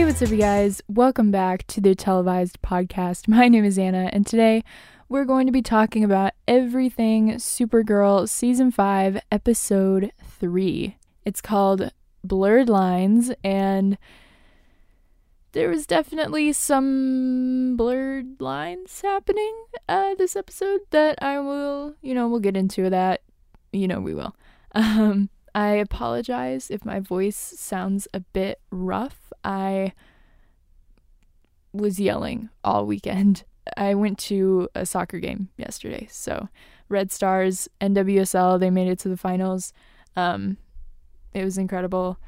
Hey, what's up, you guys? Welcome back to the televised podcast. My name is Anna, and today we're going to be talking about everything Supergirl Season 5, Episode 3. It's called Blurred Lines, and there was definitely some blurred lines happening uh, this episode that I will, you know, we'll get into that. You know, we will. Um, I apologize if my voice sounds a bit rough. I was yelling all weekend. I went to a soccer game yesterday. So, Red Stars, NWSL, they made it to the finals. Um, it was incredible.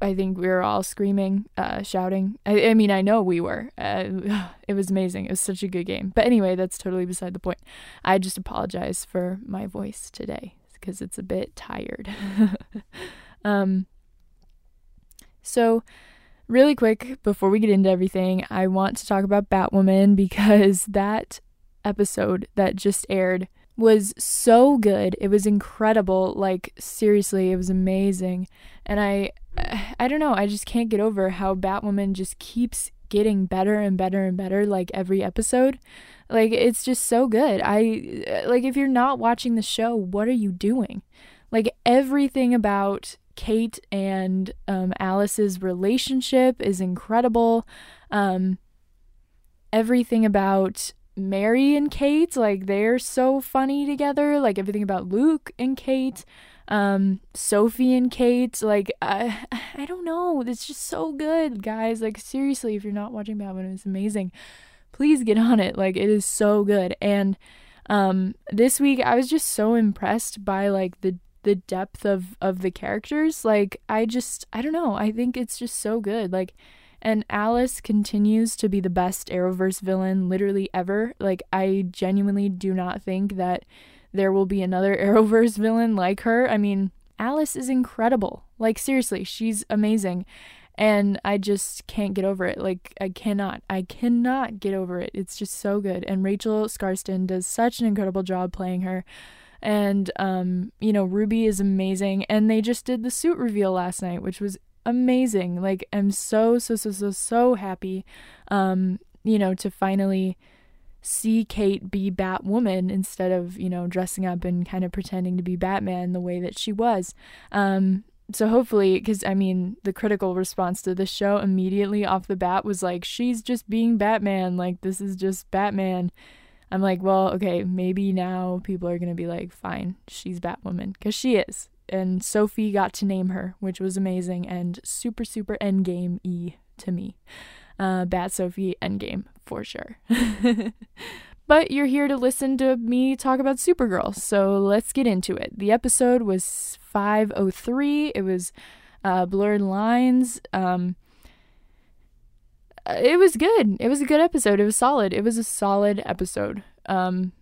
I think we were all screaming, uh, shouting. I, I, mean, I know we were. Uh, it was amazing. It was such a good game. But anyway, that's totally beside the point. I just apologize for my voice today because it's a bit tired. um, so, really quick, before we get into everything, I want to talk about Batwoman because that episode that just aired was so good. It was incredible. Like seriously, it was amazing. And I I don't know, I just can't get over how Batwoman just keeps getting better and better and better like every episode. Like it's just so good. I like if you're not watching the show, what are you doing? Like everything about Kate and um, Alice's relationship is incredible. Um, everything about Mary and Kate, like they're so funny together. Like everything about Luke and Kate, um, Sophie and Kate, like I, I don't know, it's just so good, guys. Like seriously, if you're not watching Batman, it's amazing. Please get on it. Like it is so good. And um, this week I was just so impressed by like the the depth of of the characters. Like I just I don't know. I think it's just so good. Like and Alice continues to be the best Arrowverse villain literally ever. Like, I genuinely do not think that there will be another Arrowverse villain like her. I mean, Alice is incredible. Like, seriously, she's amazing. And I just can't get over it. Like, I cannot. I cannot get over it. It's just so good. And Rachel Skarsten does such an incredible job playing her. And, um, you know, Ruby is amazing. And they just did the suit reveal last night, which was amazing. Like I'm so so so so so happy um you know to finally see Kate be Batwoman instead of, you know, dressing up and kind of pretending to be Batman the way that she was. Um so hopefully cuz I mean the critical response to the show immediately off the bat was like she's just being Batman, like this is just Batman. I'm like, well, okay, maybe now people are going to be like, fine, she's Batwoman cuz she is and Sophie got to name her, which was amazing and super super endgame e to me. Uh, Bat Sophie endgame for sure. but you're here to listen to me talk about Supergirl, so let's get into it. The episode was 503. It was uh, blurred lines. Um, it was good. It was a good episode. It was solid. It was a solid episode. Um,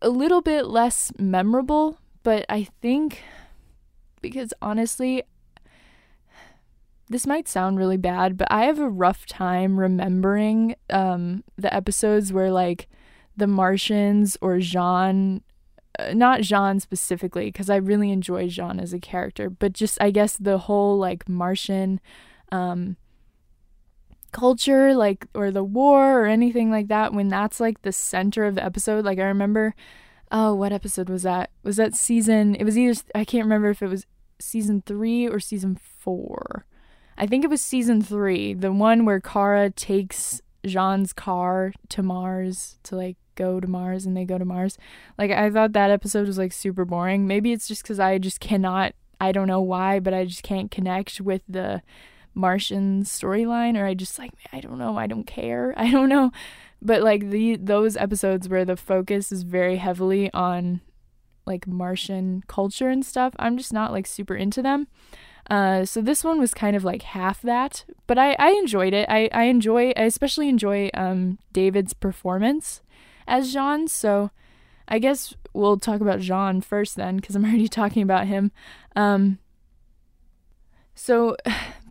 a little bit less memorable but I think because honestly, this might sound really bad, but I have a rough time remembering um, the episodes where like the Martians or J'onn, uh, not J'onn specifically, because I really enjoy J'onn as a character, but just I guess the whole like Martian um, culture, like or the war or anything like that, when that's like the center of the episode. Like I remember oh, what episode was that? Was that season? It was either, I can't remember if it was season three or season four. I think it was season three, the one where Kara takes J'onn's car to Mars to like go to Mars and they go to Mars. Like, I thought that episode was like super boring. Maybe it's just because I just cannot, I don't know why, but I just can't connect with the Martian storyline, or I just like, I don't know, I don't care. I don't know but like the those episodes where the focus is very heavily on like Martian culture and stuff, I'm just not like super into them. Uh, so this one was kind of like half that, but I, I enjoyed it. I, I enjoy, I especially enjoy um, David's performance as J'onn. So I guess we'll talk about J'onn first then, because I'm already talking about him. Um, so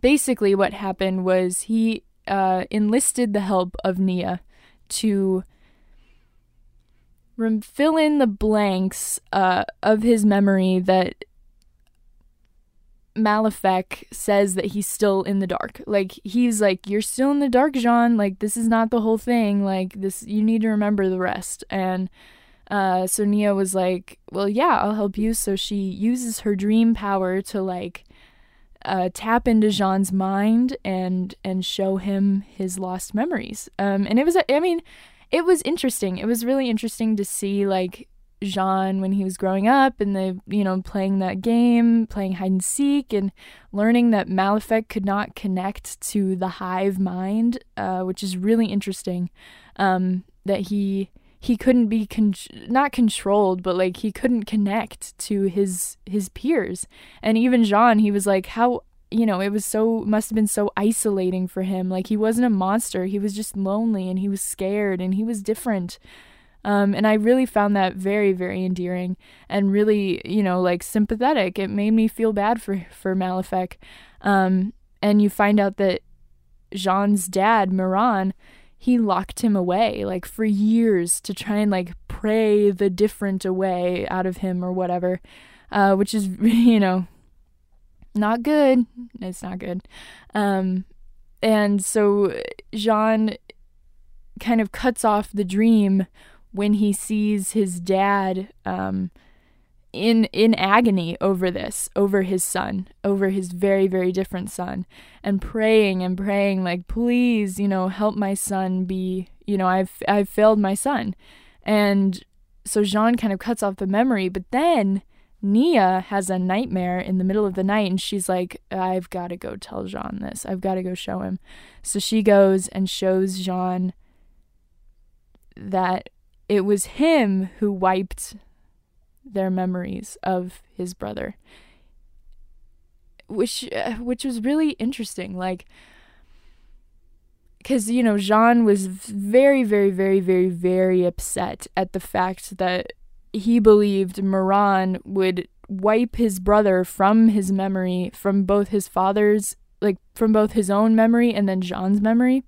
basically, what happened was he uh, enlisted the help of Nia to fill in the blanks uh, of his memory that Malefic says that he's still in the dark. Like he's like, You're still in the dark, J'onn. Like this is not the whole thing. Like this you need to remember the rest. And uh so Nia was like, Well yeah, I'll help you. So she uses her dream power to like uh, tap into J'onn's mind and and show him his lost memories. Um, and it was, I mean, it was interesting. It was really interesting to see like J'onn when he was growing up and the you know playing that game, playing hide and seek, and learning that Malefic could not connect to the hive mind, uh, which is really interesting. Um, that he he couldn't be con- not controlled, but like he couldn't connect to his his peers, and even J'onn, he was like, how you know, it was so must have been so isolating for him. Like he wasn't a monster, he was just lonely and he was scared and he was different. Um, and I really found that very, very endearing and really, you know, like sympathetic. It made me feel bad for for Malefic. Um, and you find out that J'onn's dad, M'yrnn, he locked him away like for years to try and like pray the different away out of him or whatever, uh, which is you know not good. It's not good. Um, and so J'onn kind of cuts off the dream when he sees his dad um, in in agony over this, over his son, over his very very different son, and praying and praying like, please, you know, help my son be, you know, I've I've failed my son, and so J'onn kind of cuts off the memory, but then Nia has a nightmare in the middle of the night and she's like, I've got to go tell J'onn this. I've got to go show him. So she goes and shows J'onn that it was him who wiped their memories of his brother. Which uh, which was really interesting like cuz you know J'onn was very very very very very upset at the fact that he believed M'yrnn would wipe his brother from his memory, from both his father's, like from both his own memory and then J'onn's memory.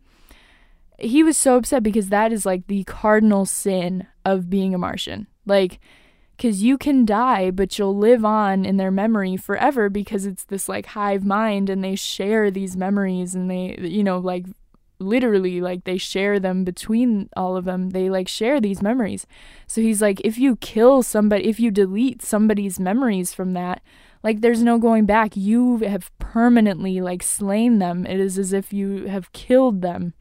He was so upset because that is like the cardinal sin of being a Martian. Like, because you can die, but you'll live on in their memory forever because it's this like hive mind and they share these memories and they, you know, like literally like they share them between all of them. They like share these memories. So he's like if you kill somebody if you delete somebody's memories from that like there's no going back. You have permanently like slain them. It is as if you have killed them.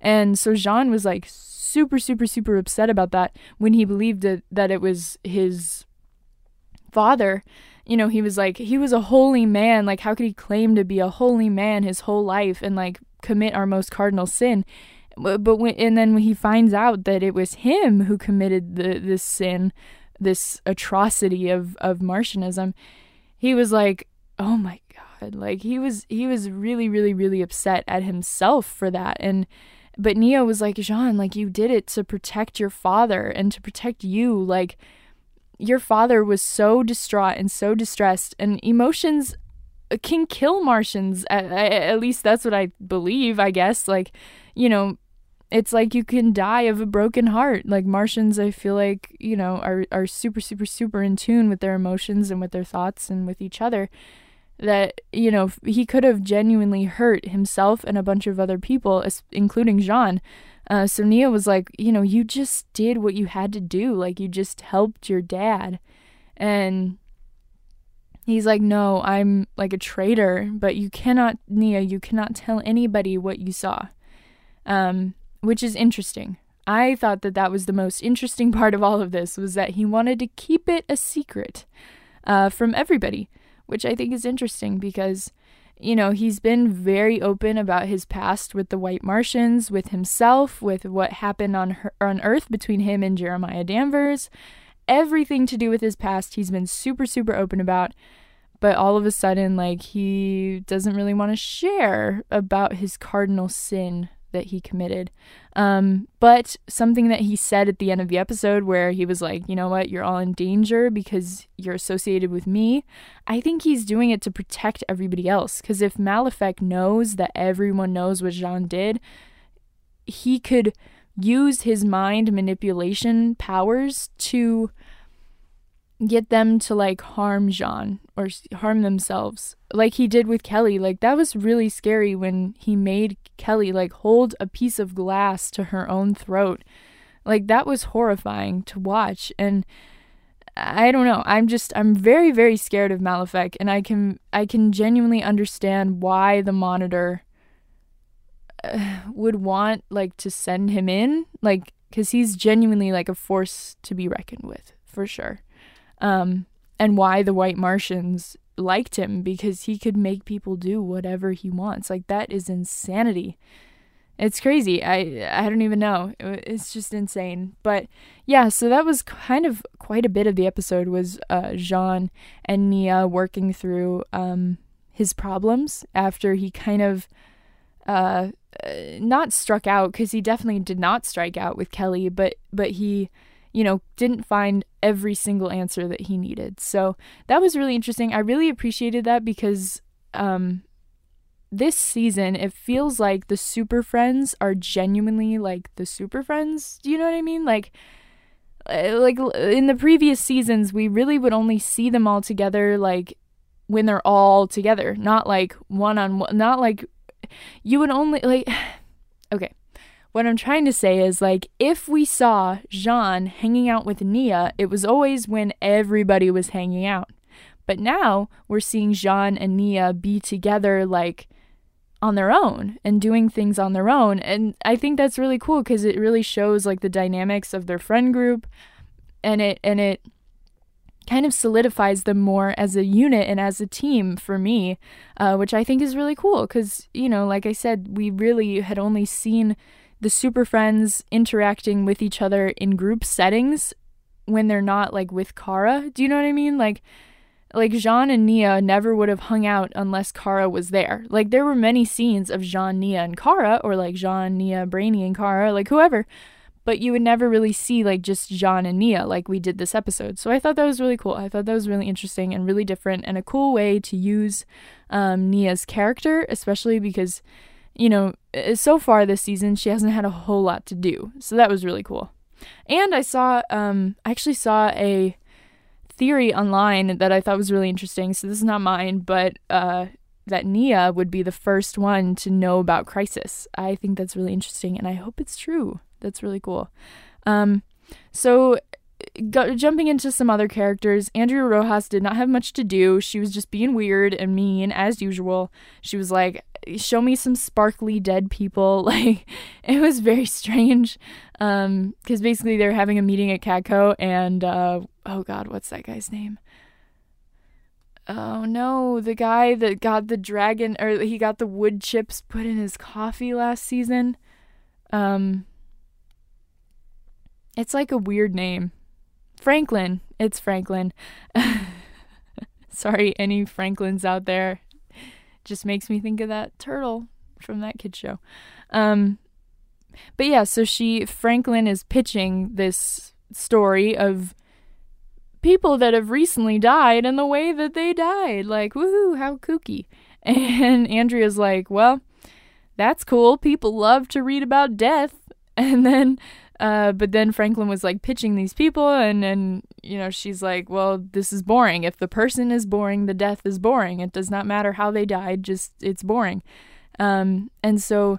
And so J'onn was like super super super upset about that when he believed that it was his father. You know he was like he was a holy man. Like how could he claim to be a holy man his whole life and like commit our most cardinal sin? But when and then when he finds out that it was him who committed the this sin this atrocity of of martianism he was like oh my god. Like he was he was really really really upset at himself for that. And but Nia was like J'onn like you did it to protect your father and to protect you like your father was so distraught and so distressed and emotions can kill Martians. At, at least that's what I believe, I guess. Like, you know, it's like you can die of a broken heart. Like Martians, I feel like, you know, are, are super, super, super in tune with their emotions and with their thoughts and with each other. That, you know, he could have genuinely hurt himself and a bunch of other people, including J'onn. Uh, so Nia was like, you know, you just did what you had to do. Like, you just helped your dad. And He's like, No, I'm like a traitor, but you cannot, Nia, you cannot tell anybody what you saw. Um, which is interesting. I thought that that was the most interesting part of all of this was that he wanted to keep it a secret uh, from everybody, which I think is interesting because, you know, he's been very open about his past with the White Martians, with himself, with what happened on her- on Earth between him and Jeremiah Danvers. Everything to do with his past he's been super super open about. But all of a sudden like he doesn't really want to share about his cardinal sin that he committed. Um, but something that he said at the end of the episode where he was like you know what? You're all in danger because you're associated with me. I think he's doing it to protect everybody else because if malefic knows that everyone knows what J'onn did he could use his mind manipulation powers to get them to like harm J'onn or harm themselves like he did with Kelly. Like that was really scary when he made Kelly like hold a piece of glass to her own throat. Like that was horrifying to watch and I don't know. I'm just I'm very very scared of Malefic and I can I can genuinely understand why the monitor uh, would want like to send him in like cuz he's genuinely like a force to be reckoned with for sure. Um and why the white Martians liked him because he could make people do whatever he wants. Like that is insanity. It's crazy. I I don't even know. It's just insane. But yeah, so that was kind of quite a bit of the episode was uh, J'onn and Nia working through um, his problems after he kind of uh, uh not struck out because he definitely did not strike out with Kelly, but but he you know didn't find every single answer that he needed. So that was really interesting. I really appreciated that because um, this season it feels like the super friends are genuinely like the super friends do you know what i mean like uh, like in the previous seasons we really would only see them all together like when they're all together not like one on one not like you would only like okay what i'm trying to say is like if we saw J'onn hanging out with nia it was always when everybody was hanging out but now we're seeing J'onn and nia be together like on their own and doing things on their own. And I think that's really cool because it really shows like the dynamics of their friend group and it and it kind of solidifies them more as a unit and as a team for me, uh, which I think is really cool because, you know, like I said, we really had only seen the super friends interacting with each other in group settings when they're not like with Kara. Do you know what I mean? Like, like J'onn and Nia never would have hung out unless Kara was there. Like there were many scenes of J'onn, Nia, and Kara, or like J'onn, Nia, Brainy, and Kara, like whoever. But you would never really see like just J'onn and Nia like we did this episode. So I thought that was really cool. I thought that was really interesting and really different and a cool way to use um, Nia's character, especially because, you know, so far this season she hasn't had a whole lot to do. So that was really cool. And I saw, um, I actually saw a theory online that I thought was really interesting. So this is not mine, but uh, that Nia would be the first one to know about Crisis. I think that's really interesting, and I hope it's true. That's really cool. Um, so Go, jumping into some other characters, Andrea Rojas did not have much to do. She was just being weird and mean as usual. She was like, "Show me some sparkly dead people." Like it was very strange. Um, because basically they're having a meeting at Catco, and uh, oh god, what's that guy's name? Oh no, the guy that got the dragon or he got the wood chips put in his coffee last season. Um, it's like a weird name. Franklin. It's Franklin. Sorry, any Franklins out there. Just makes me think of that turtle from that kid show. Um, but yeah, so she Franklin is pitching this story of people that have recently died and the way that they died. Like, woohoo, how kooky. And Andrea's like, well, that's cool. People love to read about death. And then uh, but then Franklin was like pitching these people, and and you know she's like, well, this is boring. If the person is boring, the death is boring. It does not matter how they died, just it's boring. Um, and so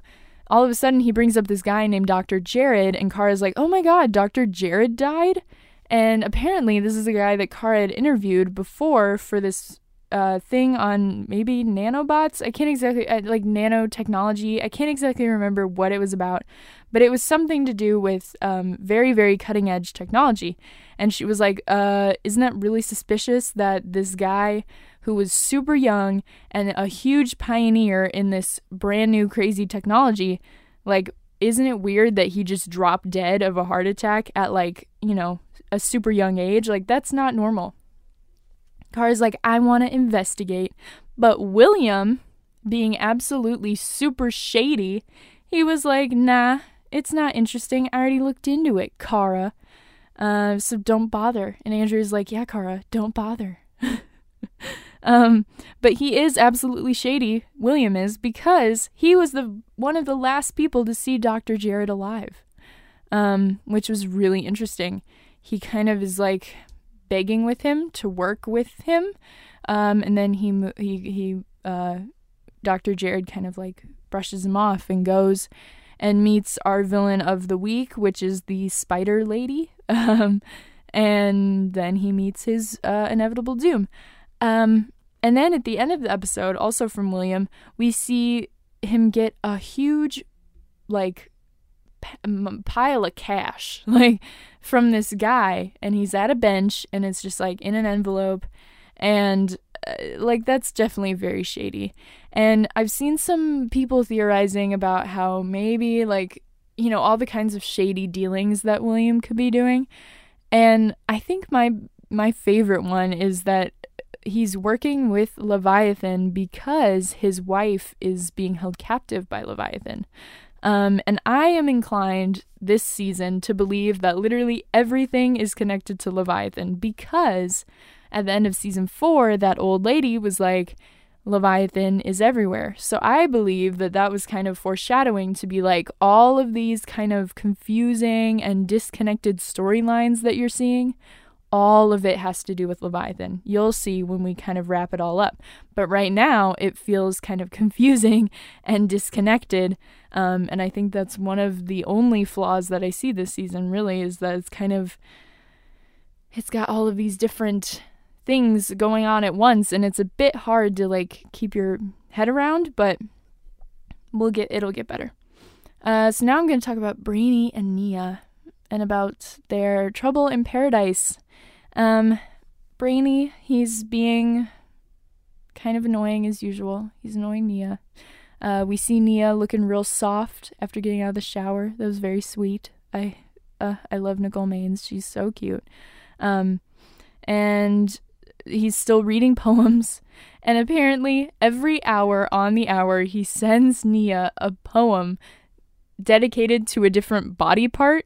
all of a sudden he brings up this guy named Dr. Jared, and Kara's like, oh my god, Dr. Jared died. And apparently, this is a guy that Kara had interviewed before for this uh, thing on maybe nanobots. I can't exactly uh, like nanotechnology. I can't exactly remember what it was about, but it was something to do with um, very very cutting edge technology. And she was like, uh, "Isn't that really suspicious that this guy who was super young and a huge pioneer in this brand new crazy technology, like?" Isn't it weird that he just dropped dead of a heart attack at like, you know, a super young age? Like, that's not normal. Kara's like, I want to investigate. But William, being absolutely super shady, he was like, nah, it's not interesting. I already looked into it, Kara. Uh, so don't bother. And Andrea's like, yeah, Kara, don't bother. um, but he is absolutely shady, William is, because he was the one of the last people to see Dr. Jared alive. Um, which was really interesting. He kind of is like begging with him to work with him. Um, and then he he he uh, Dr. Jared kind of like brushes him off and goes and meets our villain of the week, which is the Spider Lady. Um, and then he meets his uh, inevitable doom. Um, and then at the end of the episode, also from William, we see him get a huge, like, pile of cash, like, from this guy. And he's at a bench and it's just like in an envelope. And, uh, like, that's definitely very shady. And I've seen some people theorizing about how maybe, like, you know, all the kinds of shady dealings that William could be doing. And I think my my favorite one is that he's working with Leviathan because his wife is being held captive by Leviathan. Um, and I am inclined this season to believe that literally everything is connected to Leviathan because at the end of season four, that old lady was like, Leviathan is everywhere. So I believe that that was kind of foreshadowing to be like all of these kind of confusing and disconnected storylines that you're seeing all of it has to do with Leviathan. You'll see when we kind of wrap it all up. But right now, it feels kind of confusing and disconnected. Um, and I think that's one of the only flaws that I see this season, really, is that it's kind of. It's got all of these different things going on at once, and it's a bit hard to like keep your head around, but we'll get it'll get better. Uh, so now I'm going to talk about Brainy and Nia and about their trouble in paradise. Um, Brainy, he's being kind of annoying as usual. He's annoying Nia. Uh, we see Nia looking real soft after getting out of the shower. That was very sweet. I uh, I love Nicole Maines. She's so cute. Um, and he's still reading poems. And apparently, every hour on the hour, he sends Nia a poem dedicated to a different body part.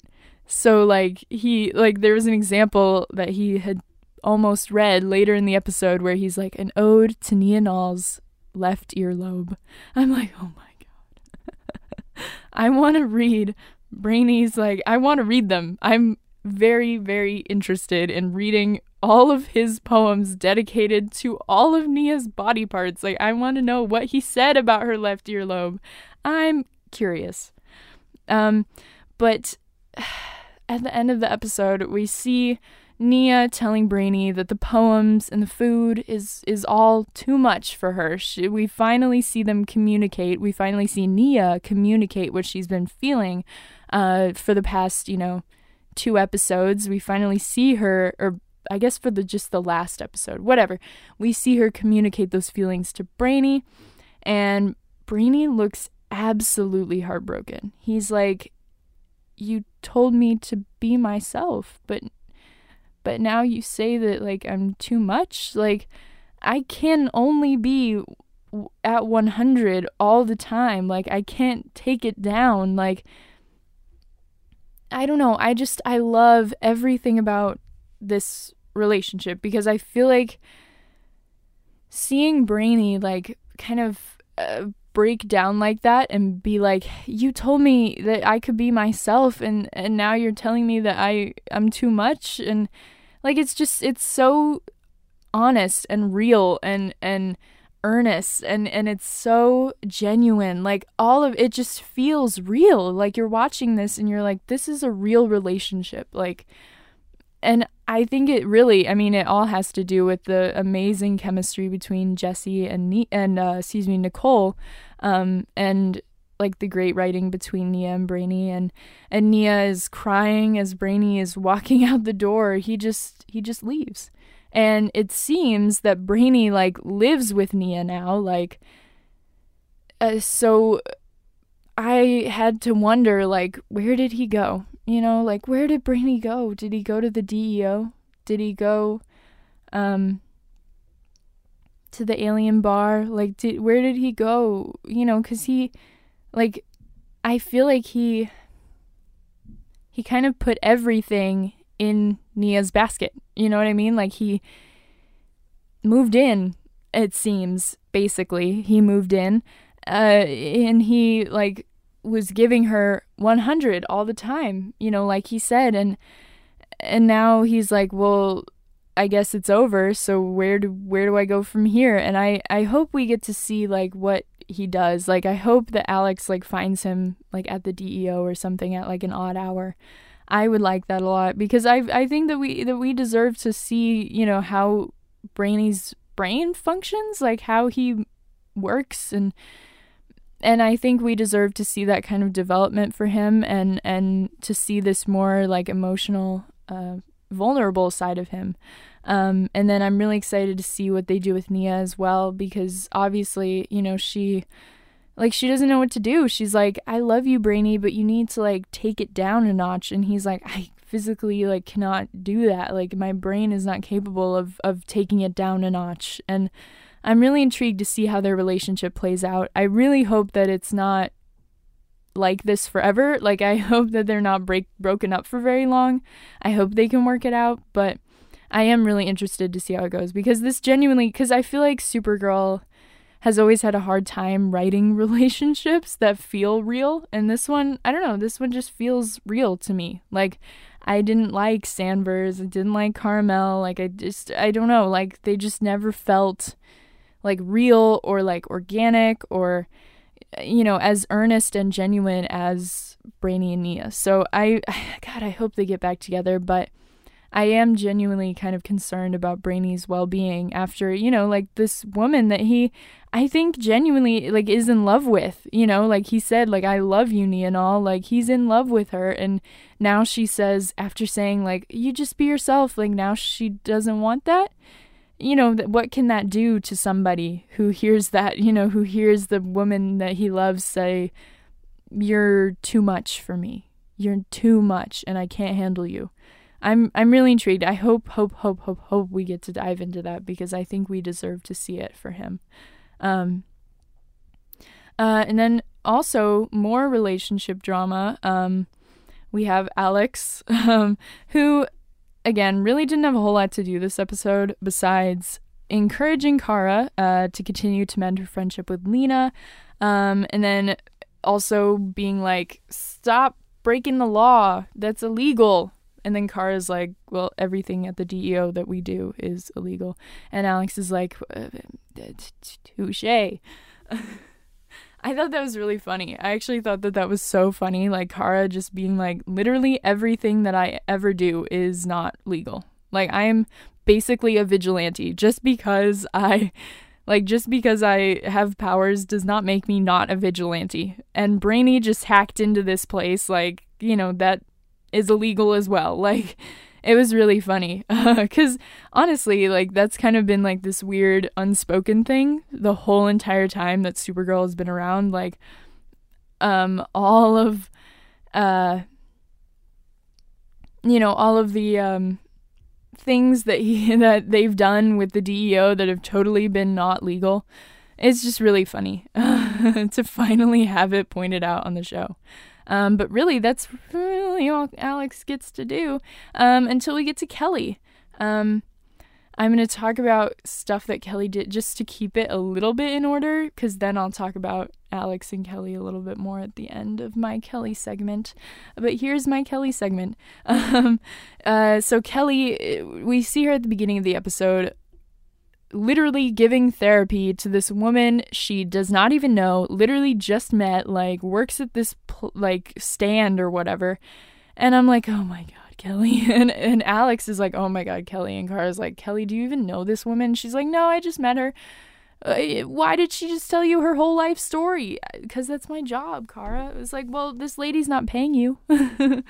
So like he like there was an example that he had almost read later in the episode where he's like an ode to Nia Nal's left earlobe. I'm like, oh my god. I want to read Brainy's like I want to read them. I'm very very interested in reading all of his poems dedicated to all of Nia's body parts. Like I want to know what he said about her left earlobe. I'm curious. Um but at the end of the episode, we see Nia telling Brainy that the poems and the food is is all too much for her. She, we finally see them communicate. We finally see Nia communicate what she's been feeling uh, for the past, you know, two episodes. We finally see her, or I guess for the just the last episode, whatever. We see her communicate those feelings to Brainy, and Brainy looks absolutely heartbroken. He's like, you told me to be myself, but but now you say that like I'm too much. Like I can only be at 100 all the time. Like I can't take it down. Like I don't know. I just I love everything about this relationship because I feel like seeing Brainy like kind of uh, break down like that and be like you told me that I could be myself and and now you're telling me that I I'm too much. And like it's just it's so honest and real and and earnest and and it's so genuine. Like all of it just feels real. Like you're watching this and you're like this is a real relationship. Like and I think it really, I mean, it all has to do with the amazing chemistry between Jesse and ne- and uh, excuse me Nicole, um, and like the great writing between Nia and Brainy, and and Nia is crying as Brainy is walking out the door. He just he just leaves, and it seems that Brainy like lives with Nia now, like. Uh, so I had to wonder, like, where did he go? You know, like where did Brainy go? Did he go to the DEO? Did he go um to the alien bar? Like did where did he go? You know, cuz he like I feel like he he kind of put everything in Nia's basket. You know what I mean? Like he moved in, it seems, basically. He moved in. Uh and he like was giving her 100 all the time, you know, like he said and and now he's like, "Well, I guess it's over. So where do where do I go from here? And I I hope we get to see like what he does. Like I hope that Alex like finds him like at the DEO or something at like an odd hour. I would like that a lot because I I think that we that we deserve to see, you know, how Brainy's brain functions, like how he works and and I think we deserve to see that kind of development for him and and to see this more like emotional uh, vulnerable side of him. Um, and then I'm really excited to see what they do with Nia as well because obviously, you know, she like she doesn't know what to do. She's like, "I love you, Brainy, but you need to like take it down a notch." And he's like, "I physically like cannot do that. Like my brain is not capable of of taking it down a notch." And I'm really intrigued to see how their relationship plays out. I really hope that it's not like this forever. Like I hope that they're not break broken up for very long. I hope they can work it out, but I am really interested to see how it goes because this genuinely cuz I feel like Supergirl has always had a hard time writing relationships that feel real and this one, I don't know, this one just feels real to me. Like I didn't like Sanvers, I didn't like Karamel, like I just I don't know, like they just never felt like real or like organic or you know as earnest and genuine as Brainy and Nia. So I god I hope they get back together but I am genuinely kind of concerned about Brainy's well-being after, you know, like this woman that he I think genuinely like is in love with, you know, like he said like I love you Nia and all, like he's in love with her and now she says after saying like you just be yourself, like now she doesn't want that you know, what can that do to somebody who hears that, you know, who hears the woman that he loves say, You're too much for me. You're too much and I can't handle you. I'm I'm really intrigued. I hope, hope, hope, hope, hope we get to dive into that because I think we deserve to see it for him. Um uh and then also more relationship drama. Um we have Alex, um, who again, really didn't have a whole lot to do this episode besides encouraging Kara uh, to continue to mend her friendship with Lena, um, and then also being like, "Stop breaking the law. That's illegal." And then Kara's like, "Well, everything at the DEO that we do is illegal," and Alex is like, uh, "Touche." I thought that was really funny. I actually thought that that was so funny. Like Kara just being like, literally everything that I ever do is not legal. Like I am basically a vigilante just because I like just because I have powers does not make me not a vigilante. And Brainy just hacked into this place like, you know, that is illegal as well. Like it was really funny because honestly like that's kind of been like this weird unspoken thing the whole entire time that supergirl has been around like um all of uh you know all of the um things that he that they've done with the DEO that have totally been not legal. It's just really funny to finally have it pointed out on the show um, but really, that's really all Alex gets to do um, until we get to Kelly. Um, I'm going to talk about stuff that Kelly did just to keep it a little bit in order, because then I'll talk about Alex and Kelly a little bit more at the end of my Kelly segment. But here's my Kelly segment. Um, uh, so, Kelly, we see her at the beginning of the episode literally giving therapy to this woman she does not even know, literally just met, like works at this pl- like stand or whatever. And I'm like, "Oh my god, Kelly." And and Alex is like, "Oh my god, Kelly." And Kara's like, "Kelly, do you even know this woman?" She's like, "No, I just met her." Uh, why did she just tell you her whole life story? Because that's my job, Kara. It was like, well, this lady's not paying you.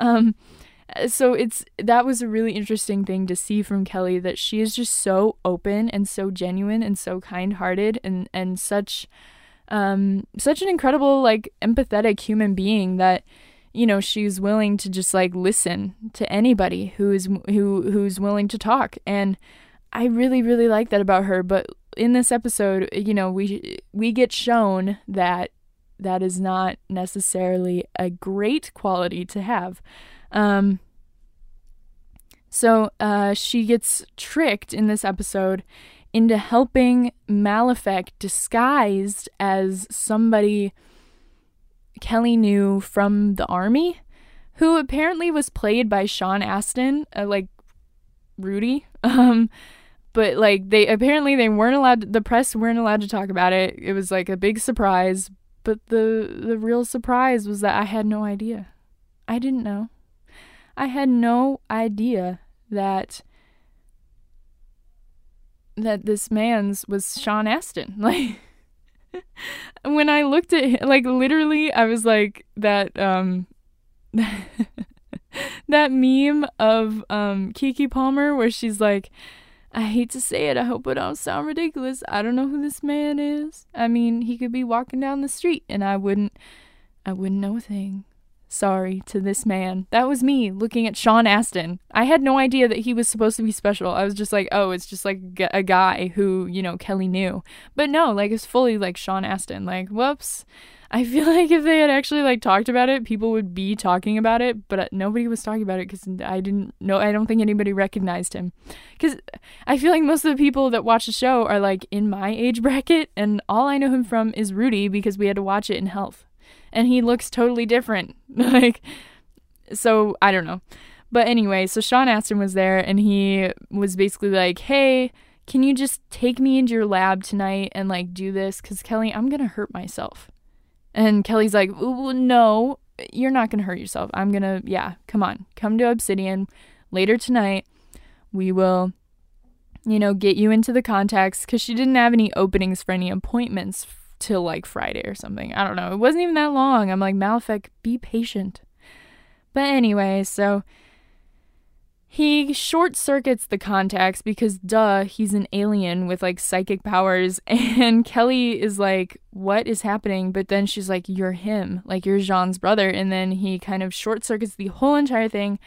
um, so it's that was a really interesting thing to see from Kelly that she is just so open and so genuine and so kind-hearted and and such um such an incredible like empathetic human being that you know she's willing to just like listen to anybody who is who who's willing to talk. And I really really like that about her. But in this episode you know we we get shown that that is not necessarily a great quality to have um, so uh, she gets tricked in this episode into helping Malefic disguised as somebody Kelly knew from the army, who apparently was played by Sean Astin. Uh, like, Rudy. Um, but like they apparently they weren't allowed. The press weren't allowed to talk about it. It was like a big surprise. But the the real surprise was that I had no idea. I didn't know. I had no idea that that this man's was Sean Astin. Like when I looked at him, like literally I was like that um that meme of um Keke Palmer where she's like I hate to say it, I hope it don't sound ridiculous. I don't know who this man is. I mean, he could be walking down the street and I wouldn't I wouldn't know a thing sorry to this man. That was me looking at Sean Astin. I had no idea that he was supposed to be special. I was just like, oh, it's just like a guy who, you know, Kelly knew. But no, like it's fully like Sean Astin. Like, whoops. I feel like if they had actually like talked about it, people would be talking about it, but uh, nobody was talking about it because I didn't know. I don't think anybody recognized him. Because I feel like most of the people that watch the show are like in my age bracket, and all I know him from is Rudy because we had to watch it in health and he looks totally different. like, so I don't know. But anyway, so Sean Astin was there and he was basically like, hey, can you just take me into your lab tonight and like do this? Because Kelly, I'm to hurt myself. And Kelly's like, no, you're not to hurt yourself. I'm to, yeah, come on, come to Obsidian later tonight. We will, you know, get you into the contacts because she didn't have any openings for any appointments till like Friday or something. I don't know. It wasn't even that long. I'm like, Malefic, be patient. But anyway, so he short circuits the contacts because, duh, he's an alien with like psychic powers. And Kelly is like, What is happening? But then she's like, You're him. Like, you're J'onn's brother. And then he kind of short circuits the whole entire thing,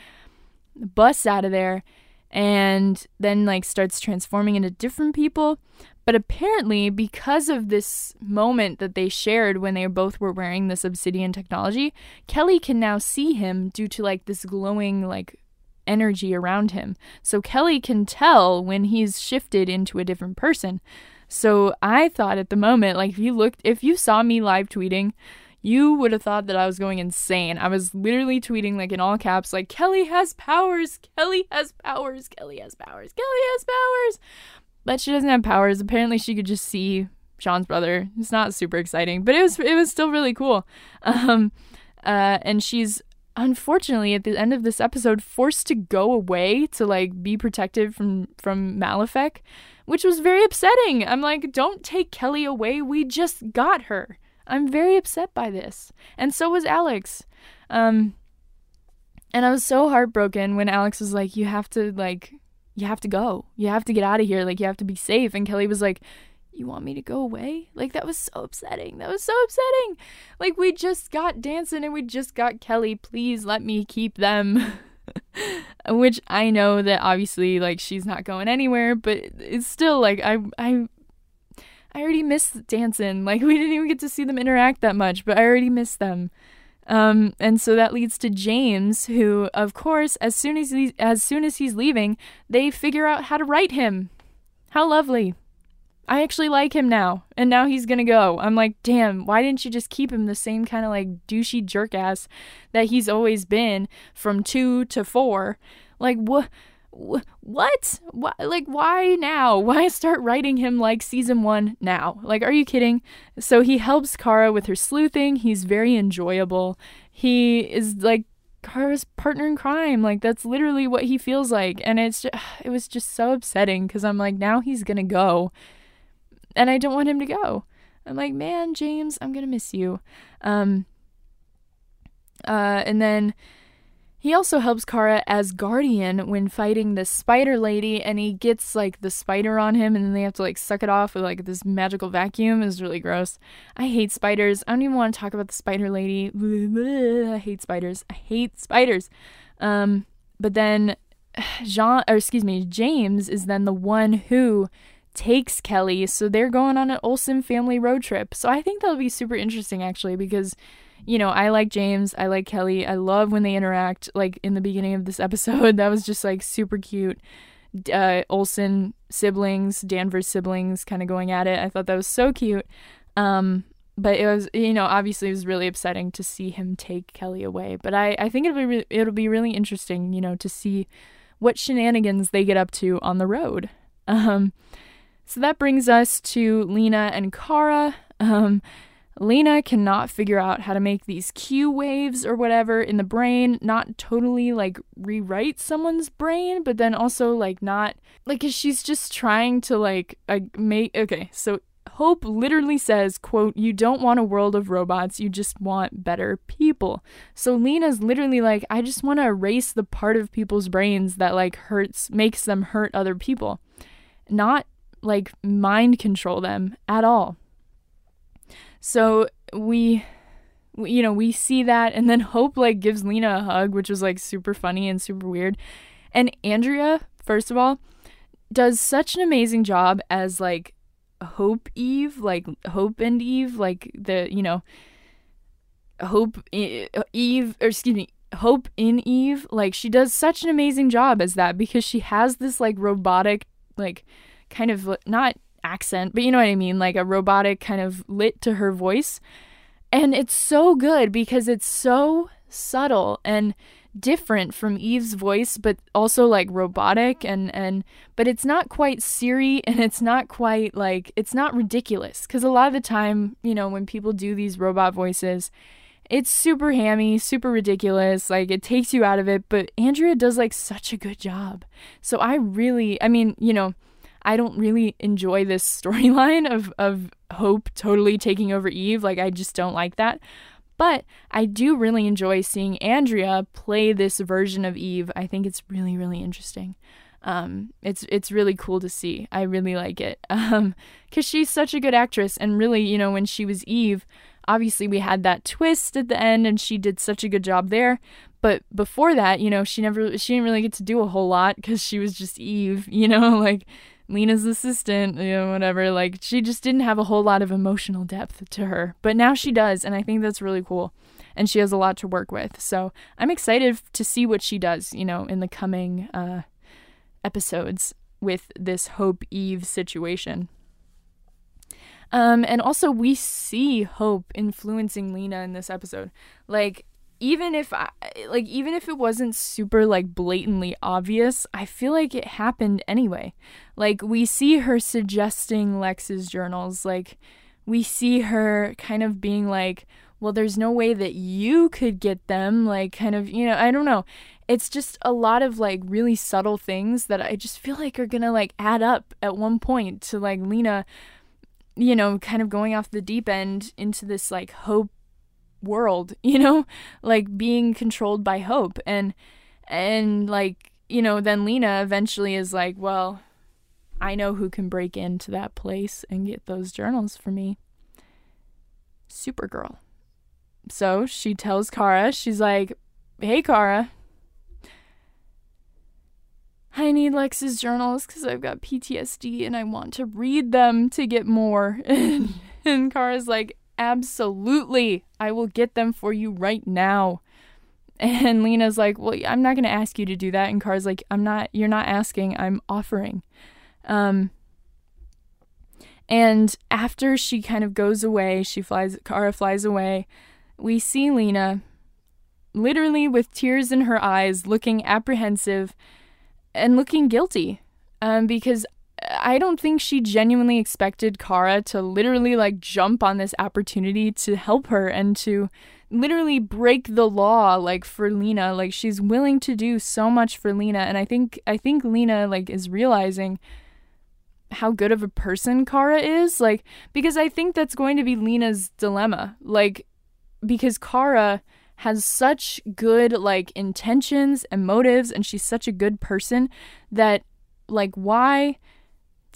busts out of there, and then like starts transforming into different people. But apparently, because of this moment that they shared when they both were wearing this obsidian technology, Kelly can now see him due to like this glowing, like energy around him. So Kelly can tell when he's shifted into a different person. So I thought at the moment, like if you looked, if you saw me live tweeting, you would have thought that I was going insane. I was literally tweeting like in all caps, like Kelly has powers, Kelly has powers, Kelly has powers, Kelly has powers but she doesn't have powers. Apparently, she could just see J'onn's brother. It's not super exciting, but it was it was still really cool. Um, uh, and she's unfortunately at the end of this episode forced to go away to like be protected from from Malefic, which was very upsetting. I'm like, don't take Kelly away. We just got her. I'm very upset by this, and so was Alex. Um, and I was so heartbroken when Alex was like, "You have to like you have to go. You have to get out of here. Like, you have to be safe. And Kelly was like, You want me to go away? Like, that was so upsetting. That was so upsetting. Like, we just got Dansen and we just got Kelly. Please let me keep them. Which I know that obviously, like, she's not going anywhere, but it's still like, I, I, I already miss Dansen. Like, we didn't even get to see them interact that much, but I already miss them. Um, and so that leads to James, who, of course, as soon as he, as soon as he's leaving, they figure out how to write him. How lovely! I actually like him now, and now he's gonna go. I'm like, damn, why didn't you just keep him the same kind of like douchey jerk ass that he's always been from two to four? Like, what? What? Why, like, why now? Why start writing him like season one now? Like, are you kidding? So he helps Kara with her sleuthing. He's very enjoyable. He is like Kara's partner in crime. Like, that's literally what he feels like. And it's just, it was just so upsetting because I'm like, now he's gonna go. And I don't want him to go. I'm like, man, James, I'm gonna miss you. Um, uh, and then he also helps Kara as guardian when fighting the spider lady, and he gets like the spider on him, and then they have to like suck it off with like this magical vacuum. Is really gross. I hate spiders. I don't even want to talk about the spider lady. I hate spiders. I hate spiders. Um, but then J'onn, or excuse me, James is then the one who takes Kelly. So they're going on an Olsen family road trip. So I think that'll be super interesting actually because you know, I like James, I like Kelly. I love when they interact like in the beginning of this episode. That was just like super cute. Uh, Olsen siblings, Danvers siblings kind of going at it. I thought that was so cute. Um, but it was, you know, obviously it was really upsetting to see him take Kelly away. But I, I think it'll be re- it'll be really interesting, you know, to see what shenanigans they get up to on the road. Um, so that brings us to Lena and Kara. Um, Lena cannot figure out how to make these Q waves or whatever in the brain, not totally like rewrite someone's brain, but then also like not like she's just trying to like uh, make okay, so Hope literally says, quote, you don't want a world of robots, you just want better people. So Lena's literally like, I just want to erase the part of people's brains that like hurts makes them hurt other people. Not like mind control them at all. So we you know, we see that and then Hope like gives Lena a hug, which was like super funny and super weird. And Andrea, first of all, does such an amazing job as like Hope Eve, like Hope and Eve, like the, you know, Hope Eve or excuse me, Hope in Eve, like she does such an amazing job as that because she has this like robotic like kind of not accent, but you know what I mean, like a robotic kind of lit to her voice. And it's so good because it's so subtle and different from Eve's voice, but also like robotic and and but it's not quite Siri and it's not quite like it's not ridiculous because a lot of the time, you know, when people do these robot voices, it's super hammy, super ridiculous, like it takes you out of it, but Andrea does like such a good job. So I really, I mean, you know, I don't really enjoy this storyline of of Hope totally taking over Eve. Like I just don't like that. But I do really enjoy seeing Andrea play this version of Eve. I think it's really really interesting. Um, it's it's really cool to see. I really like it um, because she's such a good actress. And really, you know, when she was Eve, obviously we had that twist at the end, and she did such a good job there. But before that, you know, she never she didn't really get to do a whole lot because she was just Eve. You know, like Lena's assistant, you know, whatever. Like she just didn't have a whole lot of emotional depth to her. But now she does, and I think that's really cool. And she has a lot to work with. So I'm excited to see what she does, you know, in the coming uh, episodes with this Hope Eve situation. Um, and also, we see Hope influencing Lena in this episode. Like, even if I, like even if it wasn't super like blatantly obvious, I feel like it happened anyway. Like we see her suggesting Lex's journals, like we see her kind of being like, well, there's no way that you could get them, like kind of, you know, I don't know. It's just a lot of like really subtle things that I just feel like are going to like add up at one point to like Lena you know, kind of going off the deep end into this like hope world, you know, like being controlled by hope and and like, you know, then Lena eventually is like, well, I know who can break into that place and get those journals for me. Supergirl. So she tells Kara, she's like, "Hey Kara, I need Lex's journals because I've got PTSD and I want to read them to get more. And, and Kara's like, Absolutely. I will get them for you right now. And Lena's like, Well, I'm not going to ask you to do that. And Kara's like, I'm not, you're not asking, I'm offering. Um, and after she kind of goes away, she flies, Kara flies away, we see Lena literally with tears in her eyes, looking apprehensive and looking guilty. Um, because I don't think she genuinely expected Kara to literally like jump on this opportunity to help her and to literally break the law like for Lena. Like she's willing to do so much for Lena and I think I think Lena like is realizing how good of a person Kara is like because I think that's going to be Lena's dilemma. Like because Kara has such good like intentions and motives and she's such a good person that like why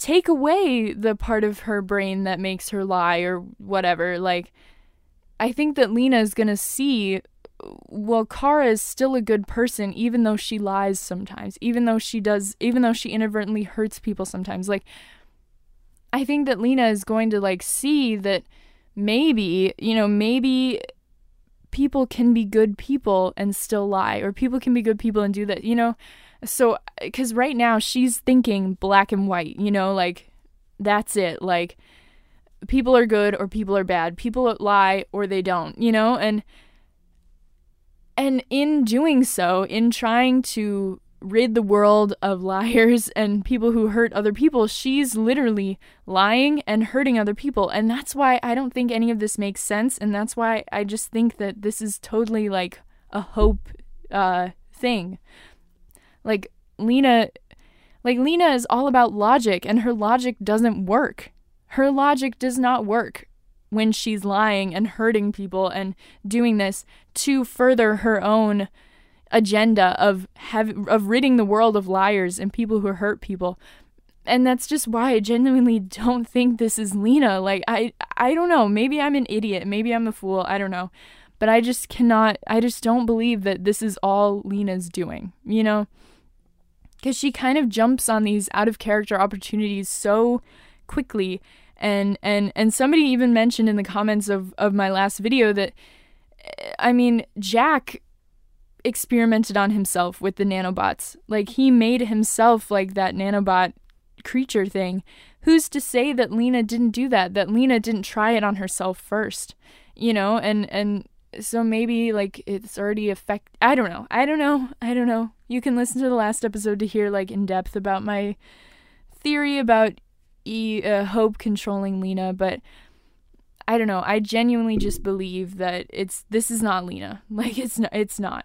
take away the part of her brain that makes her lie or whatever. Like, I think that Lena is going to see, well, Kara is still a good person, even though she lies sometimes, even though she does, even though she inadvertently hurts people sometimes. Like, I think that Lena is going to, like, see that maybe, you know, maybe people can be good people and still lie, or people can be good people and do that, you know? So, because right now she's thinking black and white, you know, like that's it. Like people are good or people are bad. People lie or they don't, you know? And and in doing so, in trying to rid the world of liars and people who hurt other people, she's literally lying and hurting other people. And that's why I don't think any of this makes sense. And that's why I just think that this is totally like a hope uh, thing. Like, Lena. Like, Lena is all about logic, and her logic doesn't work. Her logic does not work when she's lying and hurting people and doing this to further her own agenda of have of ridding the world of liars and people who hurt people. And that's just why I genuinely don't think this is Lena. Like I I don't know, maybe I'm an idiot, maybe I'm a fool, I don't know. But I just cannot I just don't believe that this is all Lena's doing, you know? Cuz she kind of jumps on these out of character opportunities so quickly and and and somebody even mentioned in the comments of of my last video that eh, I mean, Jack experimented on himself with the nanobots. Like he made himself like that nanobot creature thing. Who's to say that Lena didn't do that? That Lena didn't try it on herself first, you know? And and so maybe like it's already affect. I don't know. I don't know. I don't know. You can listen to the last episode to hear like in depth about my theory about e uh, Hope controlling Lena, but. I don't know. I genuinely just believe that it's this is not Lena. Like it's not. It's not.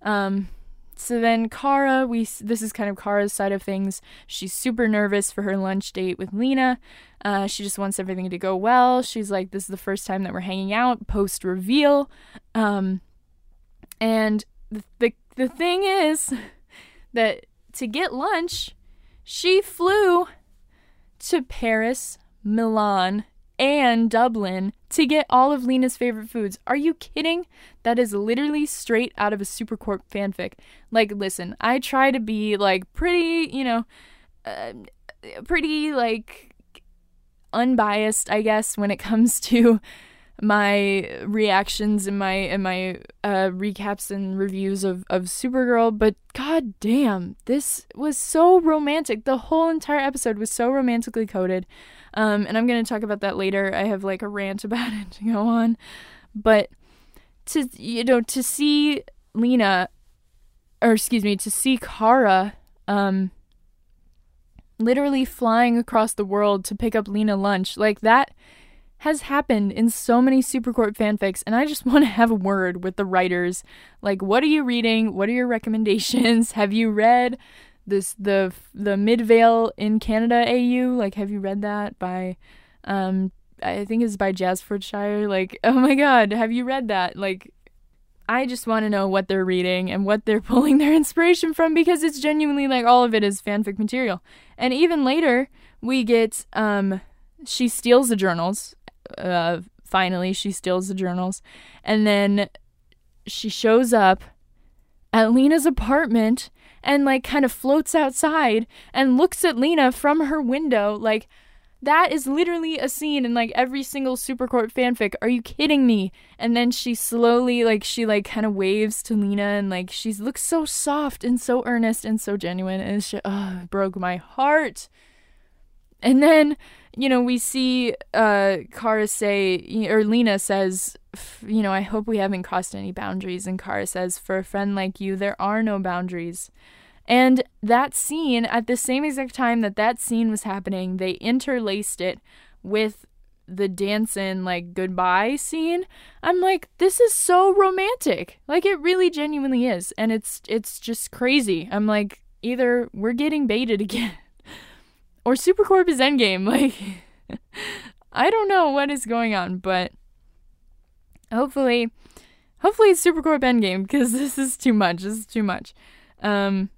Um, so then Kara, we this is kind of Kara's side of things. She's super nervous for her lunch date with Lena. Uh, she just wants everything to go well. She's like, this is the first time that we're hanging out post reveal. Um, and the, the the thing is that to get lunch, she flew to Paris, Milan, and Dublin to get all of Lena's favorite foods. Are you kidding? That is literally straight out of a Supercorp fanfic. Like, listen, I try to be like pretty, you know, uh, pretty like unbiased, I guess, when it comes to my reactions and my and my uh, recaps and reviews of of Supergirl, but god damn, this was so romantic. The whole entire episode was so romantically coded. Um, and I'm going to talk about that later. I have like a rant about it to go on. But to, you know, to see Lena, or excuse me, to see Kara, um, literally flying across the world to pick up Lena lunch, like that has happened in so many Supercorp fanfics, and I just want to have a word with the writers. Like, what are you reading? What are your recommendations? Have you read this the the Midvale in Canada AU. Like, have you read that by? Um, I think it's by Jasfordshire. Like, oh my God, have you read that? Like, I just want to know what they're reading and what they're pulling their inspiration from because it's genuinely like all of it is fanfic material. And even later, we get um, she steals the journals. Uh, finally, she steals the journals, and then she shows up at Lena's apartment and like kind of floats outside and looks at Lena from her window like that is literally a scene in like every single Supercorp fanfic. Are you kidding me? And then she slowly like she like kind of waves to Lena and like she looks so soft and so earnest and so genuine and she oh, broke my heart. And then, you know, we see uh Kara say or Lena says, you know, I hope we haven't crossed any boundaries and Kara says, for a friend like you, there are no boundaries. And that scene, at the same exact time that that scene was happening, they interlaced it with the dancing like goodbye scene. I'm like, this is so romantic. Like it really genuinely is. And it's it's just crazy. I'm like, either we're getting baited again or Supercorp is endgame. Like I don't know what is going on, but hopefully hopefully it's Supercorp endgame because this is too much. This is too much. Um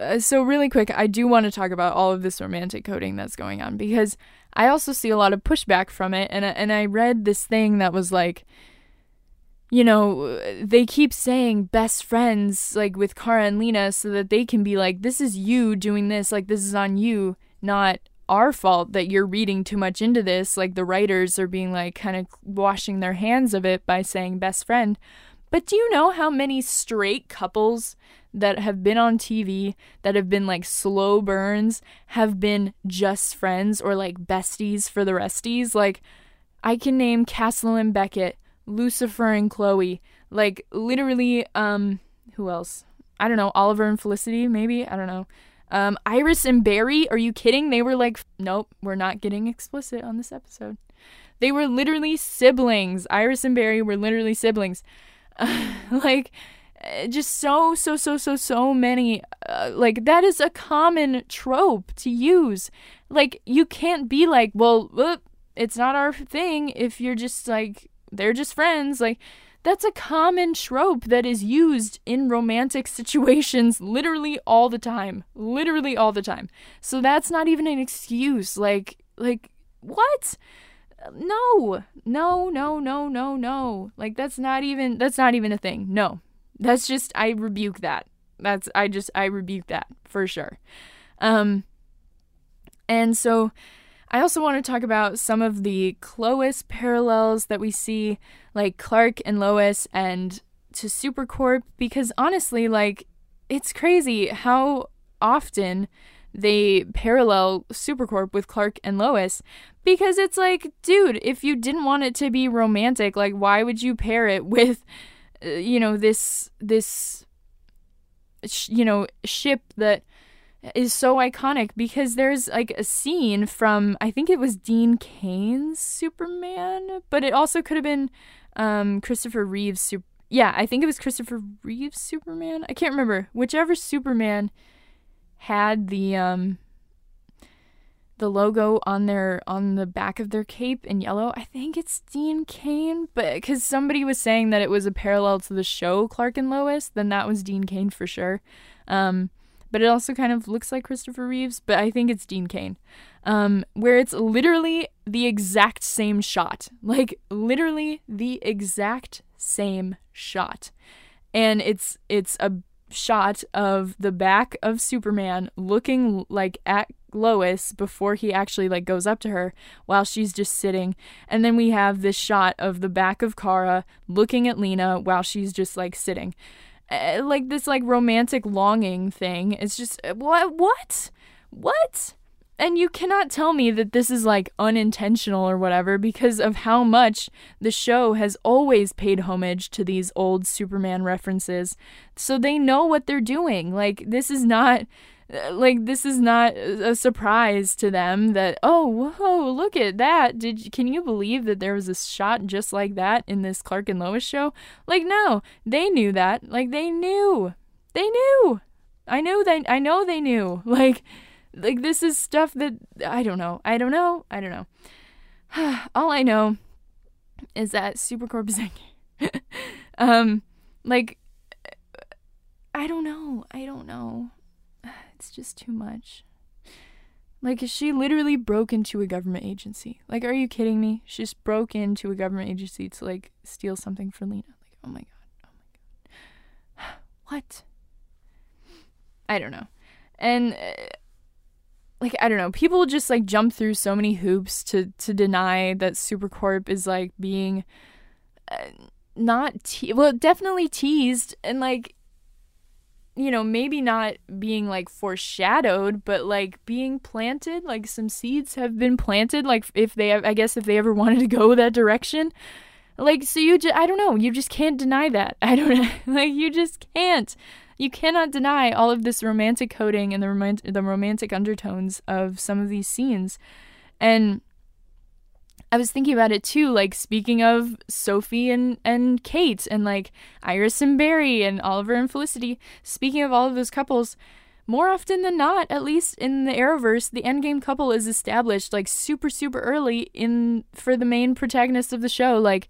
uh, so really quick, I do want to talk about all of this romantic coding that's going on because I also see a lot of pushback from it, and and I read this thing that was like, you know, they keep saying best friends like with Kara and Lena so that they can be like, this is you doing this, like this is on you, not our fault that you're reading too much into this. Like the writers are being like kind of washing their hands of it by saying best friend. But do you know how many straight couples that have been on TV that have been like slow burns have been just friends or like besties for the resties. Like, I can name Castle and Beckett, Lucifer and Chloe. Like, literally, um, who else? I don't know, Oliver and Felicity, maybe. I don't know. Um, Iris and Barry, are you kidding? They were like, nope, we're not getting explicit on this episode. They were literally siblings. Iris and Barry were literally siblings. Like, just so, so, so, so, so many. Uh, like, that is a common trope to use. Like, you can't be like, well, it's not our thing if you're just like, they're just friends. Like, that's a common trope that is used in romantic situations literally all the time. Literally all the time. So that's not even an excuse. Like like what? No. No, no, no, no, no. Like that's not even that's not even a thing. No. That's just I rebuke that. That's I just I rebuke that for sure. Um and so I also want to talk about some of the Clois parallels that we see, like Clark and Lois and to Supercorp, because honestly, like, it's crazy how often they parallel Supercorp with Clark and Lois because it's like, dude, if you didn't want it to be romantic, like why would you pair it with uh, you know this this you know ship that is so iconic because there's like a scene from I think it was Dean Cain's Superman, but it also could have been um, Christopher Reeve's Super. Yeah, I think it was Christopher Reeve's Superman. I can't remember whichever Superman had the um the logo on their on the back of their cape in yellow. I think it's Dean Cain, but because somebody was saying that it was a parallel to the show Clark and Lois, then that was Dean Cain for sure. Um, but it also kind of looks like Christopher Reeves, but I think it's Dean Cain. Um, where it's literally the exact same shot. Like literally the exact same shot. And it's it's a shot of the back of Superman looking like at Lois before he actually like goes up to her while she's just sitting. And then we have this shot of the back of Kara looking at Lena while she's just like sitting. Uh, like this like romantic longing thing. It's just uh, what what what? And you cannot tell me that this is like unintentional or whatever because of how much the show has always paid homage to these old Superman references. So they know what they're doing. Like this is not like this is not a surprise to them that oh whoa look at that. Did can you believe that there was a shot just like that in this Clark and Lois show? Like no they knew that. Like they knew. They knew. I know that I know they knew. Like like this is stuff that I don't know. I don't know. I don't know. All I know is that Supercorp is um like I don't know. I don't know it's just too much. Like, she literally broke into a government agency. Like, are you kidding me? She just broke into a government agency to, like, steal something for Lena. Like, oh my god. Oh my god. what? I don't know. And, uh, like, I don't know. People just, like, jump through so many hoops to, to deny that Supercorp is, like, being uh, not, te- well, definitely teased. And, like, you know, maybe not being like foreshadowed, but like being planted, like some seeds have been planted, like if they, I guess, if they ever wanted to go that direction. Like, so you just, I don't know, you just can't deny that. I don't know, like, you just can't. You cannot deny all of this romantic coding and the, romant- the romantic undertones of some of these scenes. And I was thinking about it too, like speaking of Sophie and, and Kate and like Iris and Barry and Oliver and Felicity, speaking of all of those couples, more often than not, at least in the Arrowverse, the endgame couple is established like super, super early in for the main protagonist of the show, like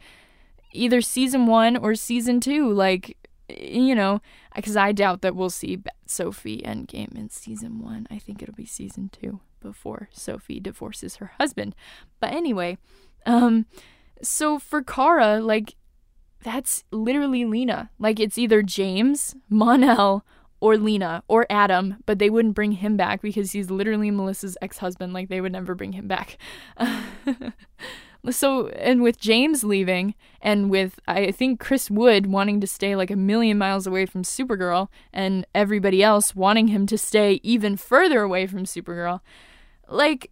either season one or season two, like you know, because I doubt that we'll see Sophie Endgame in season one. I think it'll be season two before Sophie divorces her husband. But anyway, um, so for Kara, like, that's literally Lena. Like, it's either James, Mon-El, or Lena, or Adam, but they wouldn't bring him back because he's literally Melissa's ex husband. Like, they would never bring him back. so and with James leaving and with I think Chris Wood wanting to stay like a million miles away from Supergirl and everybody else wanting him to stay even further away from Supergirl like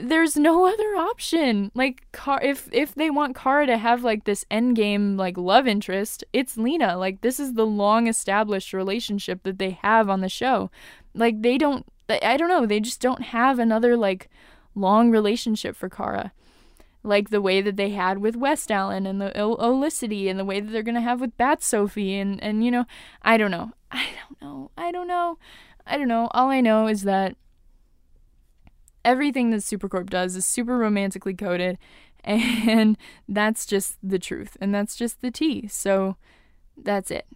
there's no other option. Like Car- if if they want Kara to have like this endgame like love interest, it's Lena. Like this is the long established relationship that they have on the show. Like they don't I don't know, they just don't have another like long relationship for Kara. Like the way that they had with West Allen and the Olicity and the way that they're going to have with Bat Sophie and and you know, I don't know. I don't know. I don't know. I don't know. All I know is that everything that Supercorp does is super romantically coded, and that's just the truth, and that's just the tea. So that's it.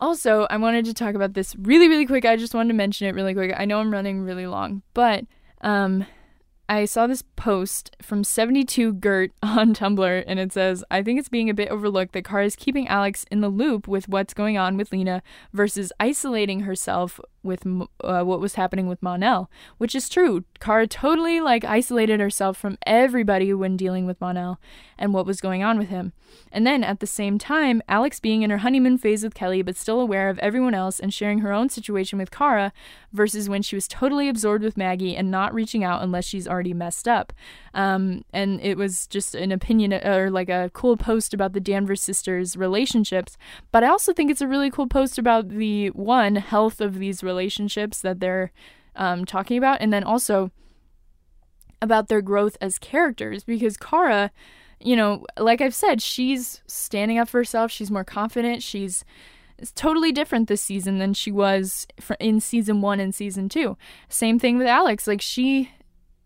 Also, I wanted to talk about this really, really quick. I just wanted to mention it really quick. I know I'm running really long, but um, I saw this post from 72 Gert on Tumblr, and it says, I think it's being a bit overlooked that Kara is keeping Alex in the loop with what's going on with Lena versus isolating herself with uh, what was happening with Mon-El, which is true. Kara totally like isolated herself from everybody when dealing with Mon-El and what was going on with him. And then at the same time, Alex being in her honeymoon phase with Kelly but still aware of everyone else and sharing her own situation with Kara versus when she was totally absorbed with Maggie and not reaching out unless she's already messed up. Um, and it was just an opinion or like a cool post about the Danvers sisters' relationships. But I also think it's a really cool post about the one health of these relationships that they're um, talking about, and then also about their growth as characters because Kara, you know, like I've said, she's standing up for herself. She's more confident. She's totally different this season than she was in season one and season two. Same thing with Alex. Like she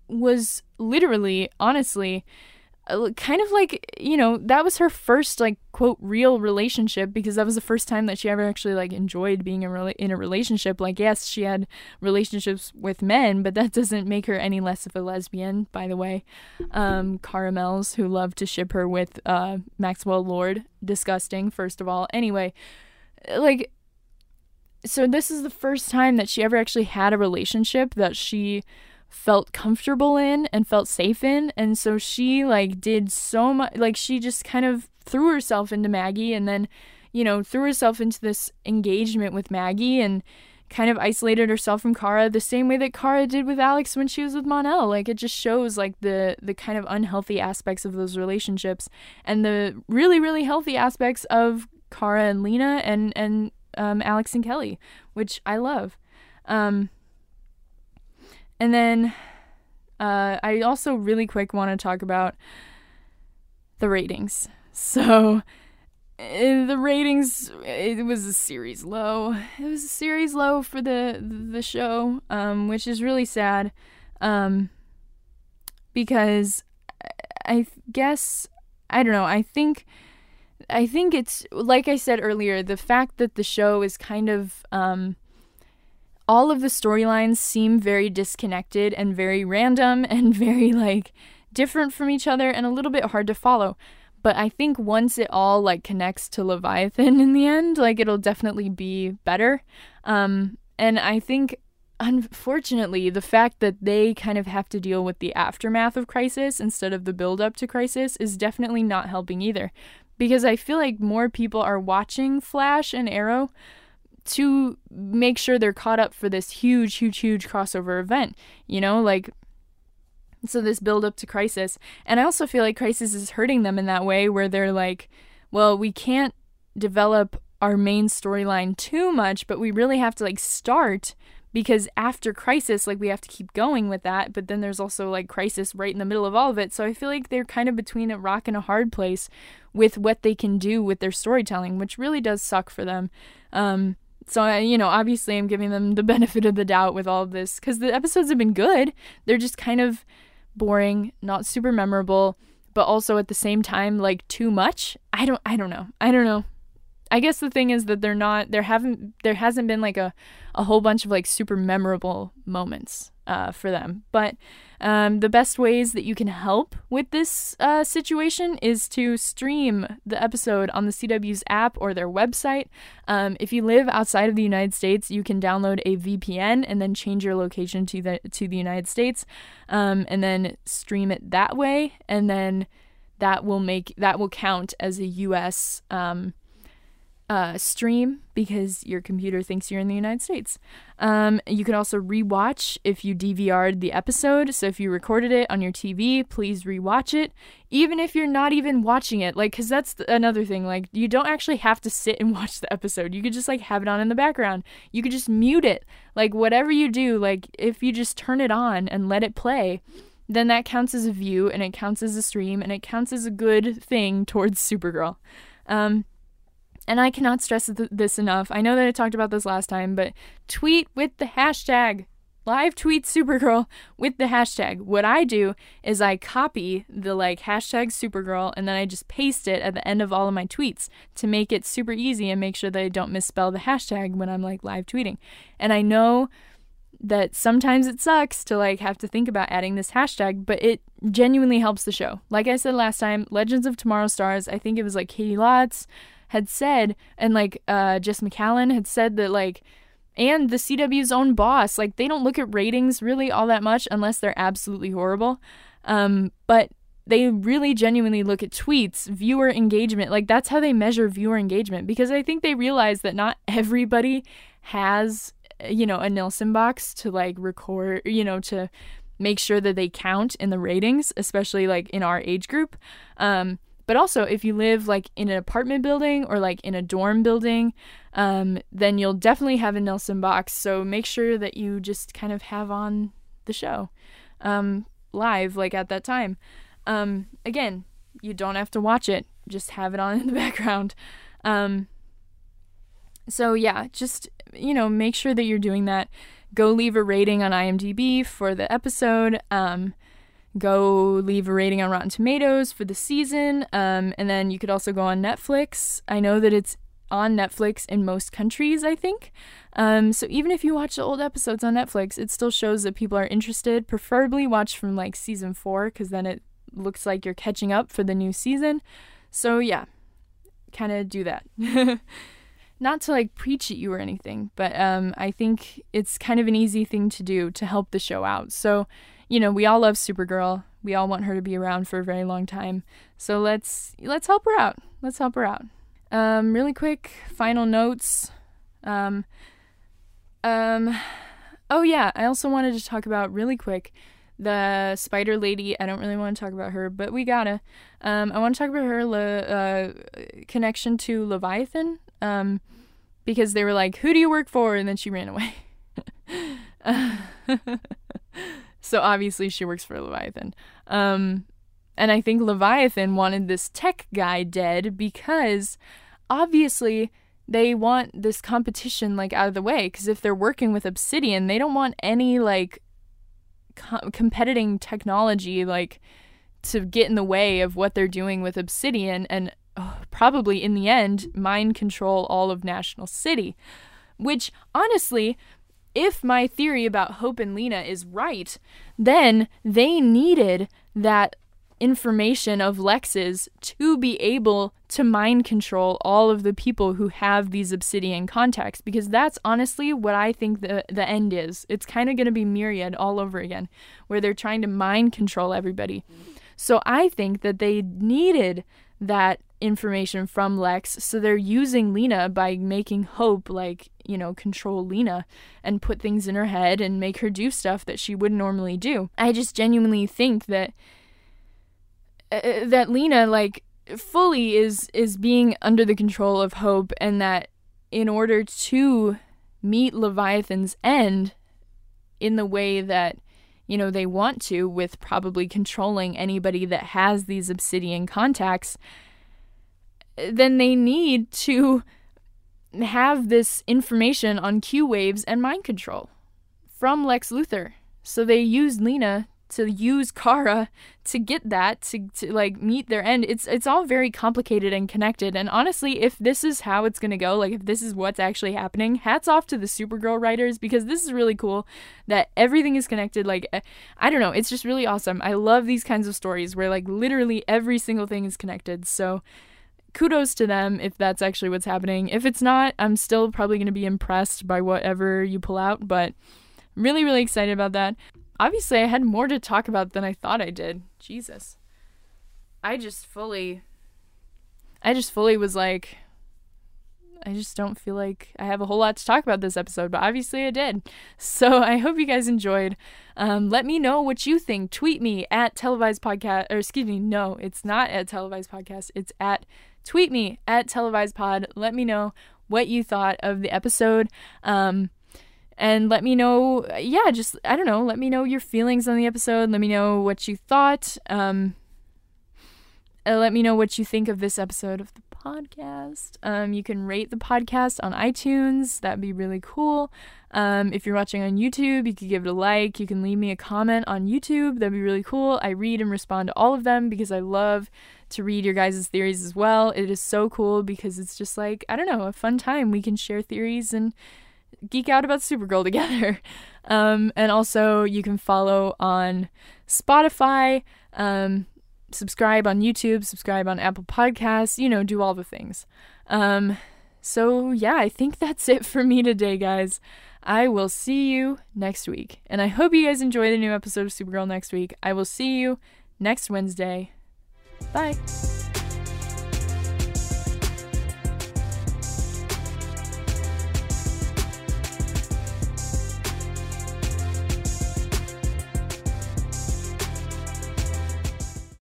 was literally, honestly, kind of like you know that was her first like quote real relationship because that was the first time that she ever actually like enjoyed being in, in a relationship. Like yes she had relationships with men but that doesn't make her any less of a lesbian by the way. Um Karamels who love to ship her with uh maxwell lord. Disgusting first of all. Anyway like so this is the first time that she ever actually had a relationship that she felt comfortable in and felt safe in. And so she like did so much like she just kind of threw herself into Maggie and then you know threw herself into this engagement with Maggie and kind of isolated herself from Kara the same way that Kara did with Alex when she was with Mon-El. Like it just shows like the the kind of unhealthy aspects of those relationships and the really really healthy aspects of Kara and Lena and and um, Alex and Kelly which I love. Um and then uh, I also really quick want to talk about the ratings. So uh, the ratings it was a series low. It was a series low for the the show, um, which is really sad, um, because I guess I don't know. I think I think it's like I said earlier, the fact that the show is kind of um, all of the storylines seem very disconnected and very random and very like different from each other and a little bit hard to follow. But I think once it all like connects to Leviathan in the end, like it'll definitely be better. Um, and I think unfortunately the fact that they kind of have to deal with the aftermath of crisis instead of the build up to crisis is definitely not helping either because i feel like more people are watching flash and arrow to make sure they're caught up for this huge, huge, huge crossover event. You know, like so this build up to crisis. And I also feel like crisis is hurting them in that way where they're like, well, we can't develop our main storyline too much, but we really have to like start because after crisis like we have to keep going with that but then there's also like crisis right in the middle of all of it so i feel like they're kind of between a rock and a hard place with what they can do with their storytelling which really does suck for them um, so I, you know, obviously I'm giving them the benefit of the doubt with all of this cuz the episodes have been good. They're just kind of boring, not super memorable, but also at the same time like too much. I don't I don't know. I don't know. I guess the thing is that they're not there haven't there hasn't been like a a whole bunch of like super memorable moments uh, for them. But um, the best ways that you can help with this uh, situation is to stream the episode on the CW's app or their website. Um, if you live outside of the United States, you can download a VPN and then change your location to the to the United States, um, and then stream it that way, and then that will make that will count as a U.S. Um, uh, stream because your computer thinks you're in the United States. Um, you can also rewatch if you DVR'd the episode. So if you recorded it on your TV, please rewatch it, even if you're not even watching it. Like, because that's another thing. Like, you don't actually have to sit and watch the episode. You could just like have it on in the background. You could just mute it. Like, whatever you do, like if you just turn it on and let it play then that counts as a view and it counts as a stream and it counts as a good thing towards Supergirl. Um, and I cannot stress th- this enough. I know that I talked about this last time, but tweet with the hashtag live tweet Supergirl with the hashtag. What I do is I copy the like hashtag Supergirl and then I just paste it at the end of all of my tweets to make it super easy and make sure that I don't misspell the hashtag when I'm like live tweeting. And I know that sometimes it sucks to like have to think about adding this hashtag, but it genuinely helps the show. Like I said last time, Legends of Tomorrow Stars, I think it was like Caity Lotz had said, and like uh, Jes Macallan had said that like, and the CW's own boss, like they don't look at ratings really all that much unless they're absolutely horrible. Um, but they really genuinely look at tweets, viewer engagement. Like that's how they measure viewer engagement because I think they realize that not everybody has, you know, a Nielsen box to like record, you know, to make sure that they count in the ratings, especially like in our age group. Um, but also, if you live like in an apartment building or like in a dorm building, um, then you'll definitely have a Nielsen box. So make sure that you just kind of have on the show um, live, like at that time. Um, again, you don't have to watch it, just have it on in the background. Um, so, yeah, just, you know, make sure that you're doing that. Go leave a rating on IMDb for the episode. Um, go leave a rating on Rotten Tomatoes for the season. Um, and then you could also go on Netflix. I know that it's on Netflix in most countries, I think. Um, so even if you watch the old episodes on Netflix, it still shows that people are interested. Preferably watch from like season four, because then it looks like you're catching up for the new season. So yeah, kind of do that. Not to like preach at you or anything, but um, I think it's kind of an easy thing to do to help the show out. So you know, we all love Supergirl. We all want her to be around for a very long time. So let's let's help her out. Let's help her out. Um, really quick final notes. Um, um, oh yeah, I also wanted to talk about really quick the Spider Lady. I don't really want to talk about her, but we gotta. Um, I want to talk about her le- uh, connection to Leviathan. Um, because they were like, "Who do you work for?" and then she ran away. So obviously she works for Leviathan. Um, and I think Leviathan wanted this tech guy dead because obviously they want this competition like out of the way because if they're working with Obsidian, they don't want any like co- competing technology like to get in the way of what they're doing with Obsidian and oh, probably in the end mind control all of National City. Which honestly, if my theory about Hope and Lena is right, then they needed that information of Lex's to be able to mind control all of the people who have these obsidian contacts because that's honestly what I think the the end is. It's kind of going to be myriad all over again where they're trying to mind control everybody. So I think that they needed that information from Lex. So they're using Lena by making Hope like, you know, control Lena and put things in her head and make her do stuff that she wouldn't normally do. I just genuinely think that uh, uh, that Lena like fully is is being under the control of Hope and that in order to meet Leviathan's end in the way that you know they want to with probably controlling anybody that has these obsidian contacts then they need to have this information on Q waves and mind control from Lex Luthor. So they used Lena to use Kara to get that to, to like meet their end. It's it's all very complicated and connected. And honestly, if this is how it's gonna go, like if this is what's actually happening, hats off to the Supergirl writers because this is really cool that everything is connected. Like eh, I don't know, it's just really awesome. I love these kinds of stories where like literally every single thing is connected. So kudos to them if that's actually what's happening. If it's not, I'm still probably going to be impressed by whatever you pull out, but really, really excited about that. Obviously, I had more to talk about than I thought I did. Jesus. I just fully. I just fully was like. I just don't feel like I have a whole lot to talk about this episode, but obviously I did. So I hope you guys enjoyed. Um, let me know what you think. Tweet me at televised podcast, or excuse me, no, it's not at televised podcast. It's at tweet me at televised pod. Let me know what you thought of the episode. Um, and let me know, yeah, just, I don't know, let me know your feelings on the episode. Let me know what you thought. Um, uh, let me know what you think of this episode of the podcast. Um, you can rate the podcast on iTunes. That'd be really cool. Um, if you're watching on YouTube, you could give it a like. You can leave me a comment on YouTube. That'd be really cool. I read and respond to all of them because I love to read your guys' theories as well. It is so cool because it's just like, I don't know, a fun time. We can share theories and geek out about Supergirl together. Um, and also, you can follow on Spotify. Um, subscribe on YouTube, subscribe on Apple Podcasts, you know, do all the things. Um, so, yeah, I think that's it for me today, guys. I will see you next week. And I hope you guys enjoy the new episode of Supergirl next week. I will see you next Wednesday. Bye.